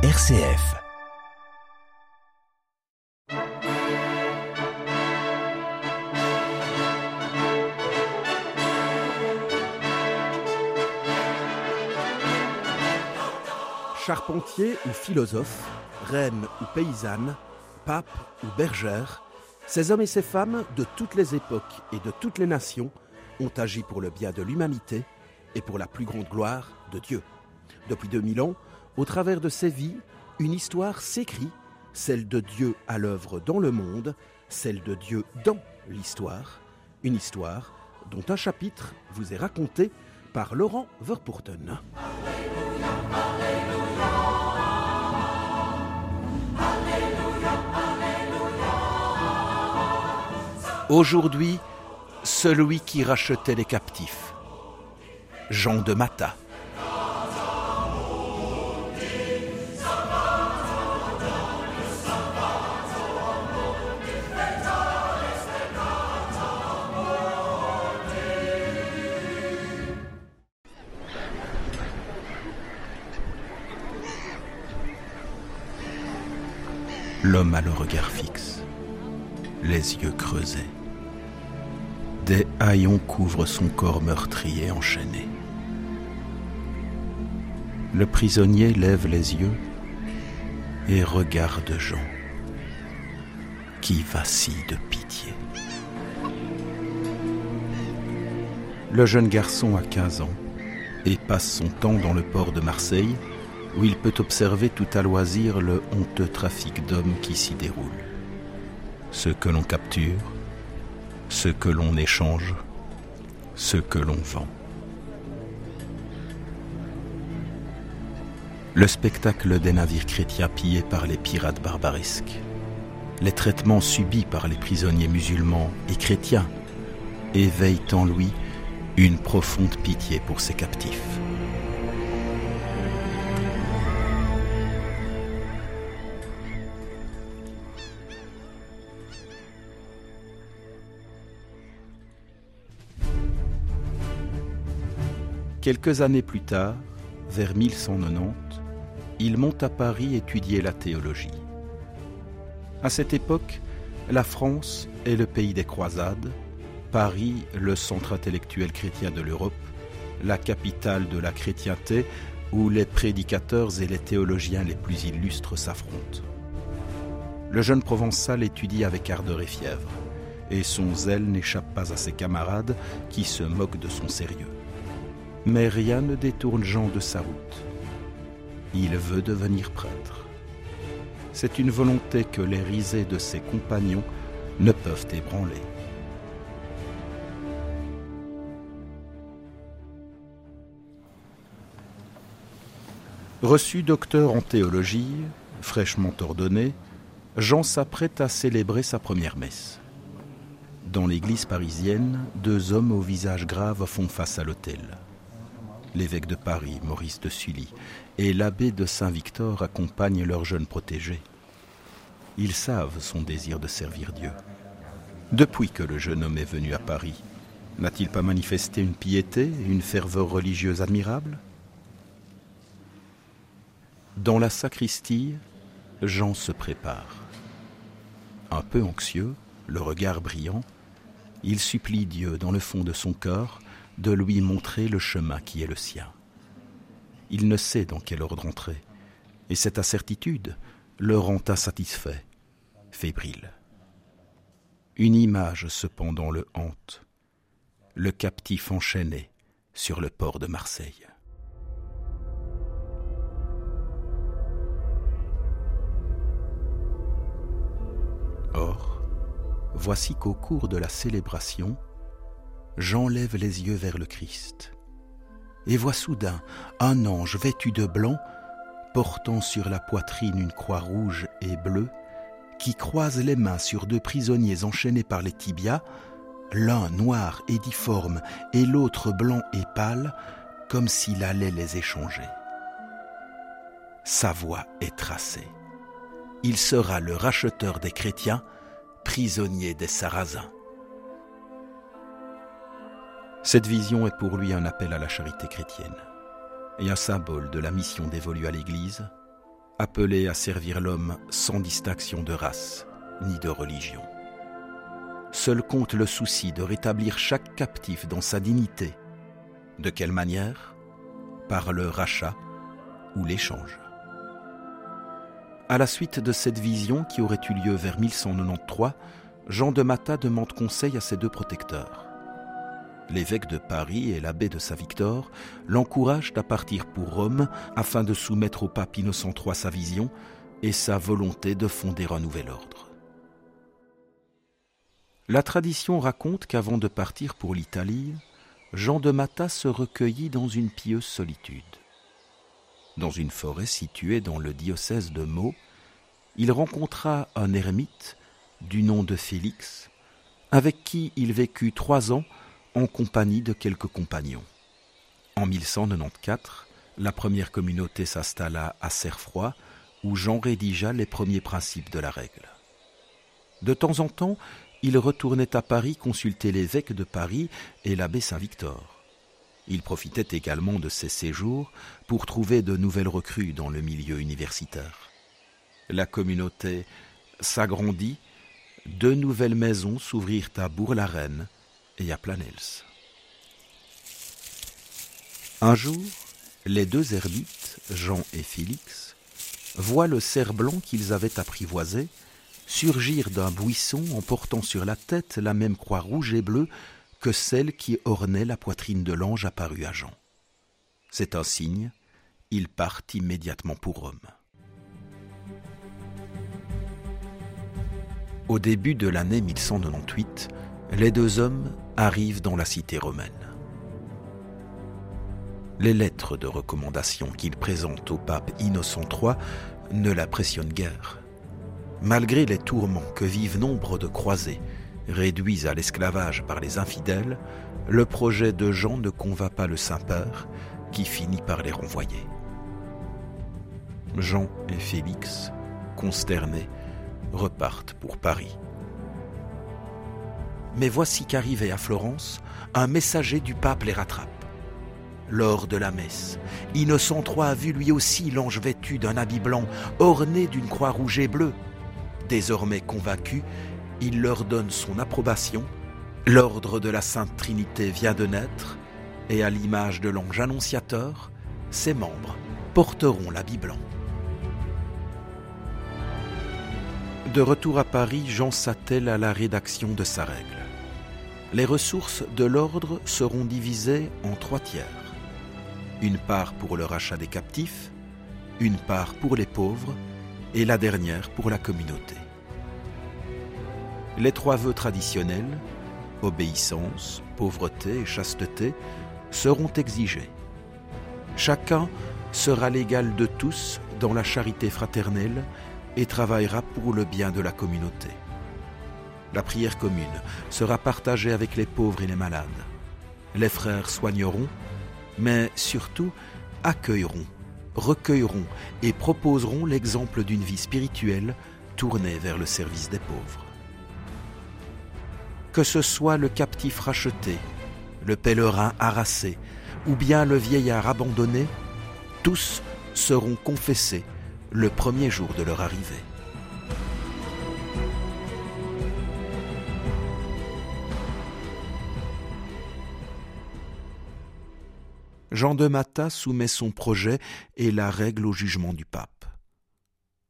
RCF. Charpentier ou philosophe, reine ou paysanne, pape ou bergère, ces hommes et ces femmes de toutes les époques et de toutes les nations ont agi pour le bien de l'humanité et pour la plus grande gloire de Dieu. Depuis 2000 ans, au travers de ces vies, une histoire s'écrit, celle de Dieu à l'œuvre dans le monde, celle de Dieu dans l'histoire, une histoire dont un chapitre vous est raconté par Laurent Verpoorten. Aujourd'hui, celui qui rachetait les captifs, Jean de Mata. L'homme a le regard fixe, les yeux creusés. Des haillons couvrent son corps meurtri et enchaîné. Le prisonnier lève les yeux et regarde Jean, qui vacille de pitié. Le jeune garçon a 15 ans et passe son temps dans le port de Marseille, où il peut observer tout à loisir le honteux trafic d'hommes qui s'y déroule. Ceux que l'on capture, ce que l'on échange, ce que l'on vend. Le spectacle des navires chrétiens pillés par les pirates barbaresques, les traitements subis par les prisonniers musulmans et chrétiens éveillent en lui une profonde pitié pour ses captifs. Quelques années plus tard, vers 1190, il monte à Paris étudier la théologie. À cette époque, la France est le pays des croisades, Paris le centre intellectuel chrétien de l'Europe, la capitale de la chrétienté où les prédicateurs et les théologiens les plus illustres s'affrontent. Le jeune provençal étudie avec ardeur et fièvre, et son zèle n'échappe pas à ses camarades qui se moquent de son sérieux. Mais rien ne détourne Jean de sa route. Il veut devenir prêtre. C'est une volonté que les risées de ses compagnons ne peuvent ébranler. Reçu docteur en théologie, fraîchement ordonné, Jean s'apprête à célébrer sa première messe. Dans l'église parisienne, deux hommes au visage grave font face à l'autel. L'évêque de Paris, Maurice de Sully, et l'abbé de Saint-Victor accompagnent leur jeune protégé. Ils savent son désir de servir Dieu. Depuis que le jeune homme est venu à Paris, n'a-t-il pas manifesté une piété, une ferveur religieuse admirable? Dans la sacristie, Jean se prépare. Un peu anxieux, le regard brillant, il supplie Dieu dans le fond de son corps de lui montrer le chemin qui est le sien. Il ne sait dans quel ordre entrer, et cette incertitude le rend insatisfait, fébrile. Une image cependant le hante, le captif enchaîné sur le port de Marseille. Or, voici qu'au cours de la célébration, j'enlève les yeux vers le Christ. Et vois soudain un ange vêtu de blanc, portant sur la poitrine une croix rouge et bleue, qui croise les mains sur deux prisonniers enchaînés par les tibias, l'un noir et difforme et l'autre blanc et pâle, comme s'il allait les échanger. Sa voix est tracée. Il sera le racheteur des chrétiens, prisonnier des Sarrasins. Cette vision est pour lui un appel à la charité chrétienne et un symbole de la mission dévolue à l'Église, appelé à servir l'homme sans distinction de race ni de religion. Seul compte le souci de rétablir chaque captif dans sa dignité. De quelle manière? Par le rachat ou l'échange. À la suite de cette vision qui aurait eu lieu vers 1193, Jean de Mata demande conseil à ses deux protecteurs. L'évêque de Paris et l'abbé de Saint-Victor l'encouragent à partir pour Rome afin de soumettre au pape Innocent III sa vision et sa volonté de fonder un nouvel ordre. La tradition raconte qu'avant de partir pour l'Italie, Jean de Mata se recueillit dans une pieuse solitude. Dans une forêt située dans le diocèse de Meaux, il rencontra un ermite du nom de Félix, avec qui il vécut trois ans en compagnie de quelques compagnons. En 1194, la première communauté s'installa à Cerfroy, où Jean rédigea les premiers principes de la règle. De temps en temps, il retournait à Paris consulter l'évêque de Paris et l'abbé Saint-Victor. Il profitait également de ces séjours pour trouver de nouvelles recrues dans le milieu universitaire. La communauté s'agrandit, deux nouvelles maisons s'ouvrirent à Bourg-la-Reine et à Planels. Un jour, les deux ermites, Jean et Félix, voient le cerf blanc qu'ils avaient apprivoisé surgir d'un buisson en portant sur la tête la même croix rouge et bleue que celle qui ornait la poitrine de l'ange apparu à Jean. C'est un signe, il part immédiatement pour Rome. Au début de l'année 1198, les deux hommes arrivent dans la cité romaine. Les lettres de recommandation qu'ils présentent au pape Innocent III ne l'impressionnent guère. Malgré les tourments que vivent nombre de croisés, réduits à l'esclavage par les infidèles, le projet de Jean ne convainc pas le Saint-Père, qui finit par les renvoyer. Jean et Félix, consternés, repartent pour Paris. Mais voici qu'arrivé à Florence, un messager du pape les rattrape. Lors de la messe, Innocent III a vu lui aussi l'ange vêtu d'un habit blanc, orné d'une croix rouge et bleue, Désormais convaincu, il leur donne son approbation. L'ordre de la Sainte Trinité vient de naître, et à l'image de l'ange annonciateur, ses membres porteront l'habit blanc. De retour à Paris, Jean s'attelle à la rédaction de sa règle. Les ressources de l'ordre seront divisées en trois tiers. Une part pour le rachat des captifs, une part pour les pauvres et la dernière pour la communauté. Les trois vœux traditionnels, obéissance, pauvreté et chasteté, seront exigés. Chacun sera l'égal de tous dans la charité fraternelle et travaillera pour le bien de la communauté. La prière commune sera partagée avec les pauvres et les malades. Les frères soigneront, mais surtout accueilleront recueilleront et proposeront l'exemple d'une vie spirituelle tournée vers le service des pauvres. Que ce soit le captif racheté, le pèlerin harassé ou bien le vieillard abandonné, tous seront confessés le premier jour de leur arrivée. Jean de Mata soumet son projet et la règle au jugement du pape.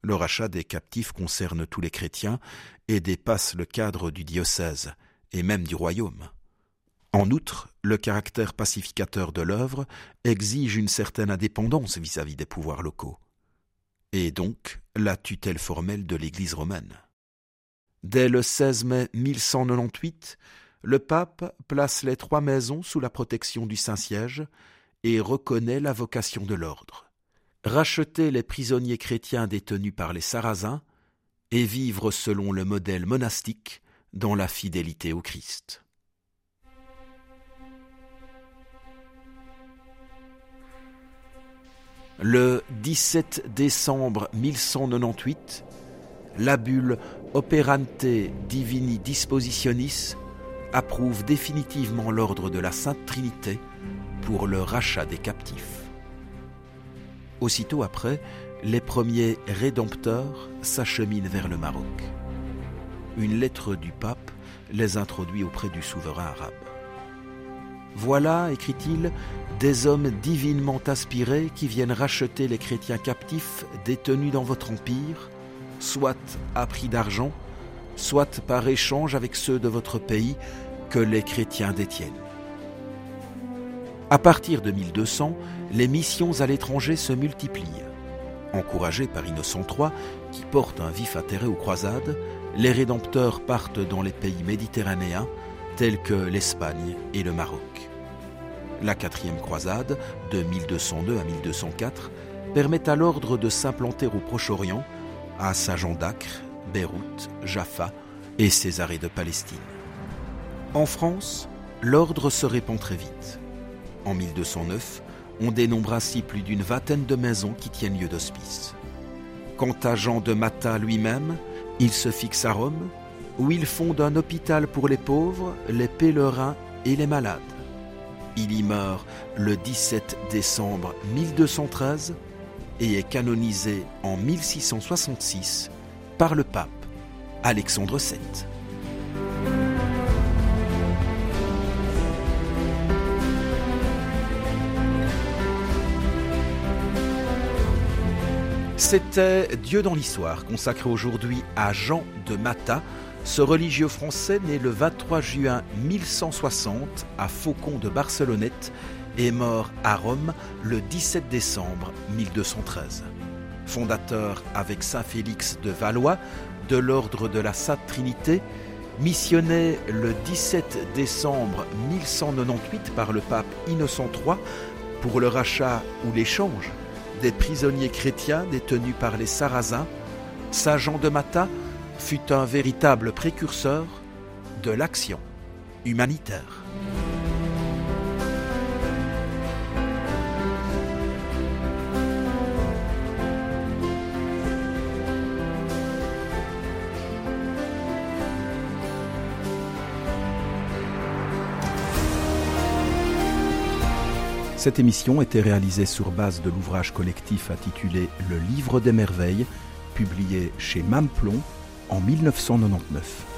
Le rachat des captifs concerne tous les chrétiens et dépasse le cadre du diocèse et même du royaume. En outre, le caractère pacificateur de l'œuvre exige une certaine indépendance vis-à-vis des pouvoirs locaux, et donc la tutelle formelle de l'Église romaine. Dès le 16 mai 1198, le pape place les trois maisons sous la protection du Saint-Siège et reconnaît la vocation de l'ordre. Racheter les prisonniers chrétiens détenus par les Sarrasins et vivre selon le modèle monastique dans la fidélité au Christ. Le 17 décembre 1198, la bulle Operante Divini Dispositionis approuve définitivement l'ordre de la Sainte Trinité pour le rachat des captifs. Aussitôt après, les premiers rédempteurs s'acheminent vers le Maroc. Une lettre du pape les introduit auprès du souverain arabe. Voilà, écrit-il, des hommes divinement aspirés qui viennent racheter les chrétiens captifs détenus dans votre empire, soit à prix d'argent, soit par échange avec ceux de votre pays que les chrétiens détiennent. À partir de 1200, les missions à l'étranger se multiplient. Encouragés par Innocent III, qui porte un vif intérêt aux croisades, les rédempteurs partent dans les pays méditerranéens tels que l'Espagne et le Maroc. La quatrième croisade, de 1202 à 1204, permet à l'ordre de s'implanter au Proche-Orient, à Saint-Jean d'Acre, Beyrouth, Jaffa et Césarée de Palestine. En France, l'ordre se répand très vite. En 1209, on dénombre ainsi plus d'une vingtaine de maisons qui tiennent lieu d'hospice. Quant à Jean de Mata lui-même, il se fixe à Rome, où il fonde un hôpital pour les pauvres, les pèlerins et les malades. Il y meurt le 17 décembre 1213 et est canonisé en 1666 par le pape Alexandre VII. C'était Dieu dans l'histoire, consacré aujourd'hui à Jean de Mata, ce religieux français né le 23 juin 1160 à Faucon de Barcelonnette et mort à Rome le 17 décembre 1213. Fondateur avec Saint Félix de Valois de l'ordre de la Sainte Trinité, missionné le 17 décembre 1198 par le pape Innocent III pour le rachat ou l'échange des prisonniers chrétiens détenus par les Sarrasins, Saint Jean de Mata fut un véritable précurseur de l'action humanitaire. Cette émission était réalisée sur base de l'ouvrage collectif intitulé Le Livre des Merveilles, publié chez Mamplon en 1999.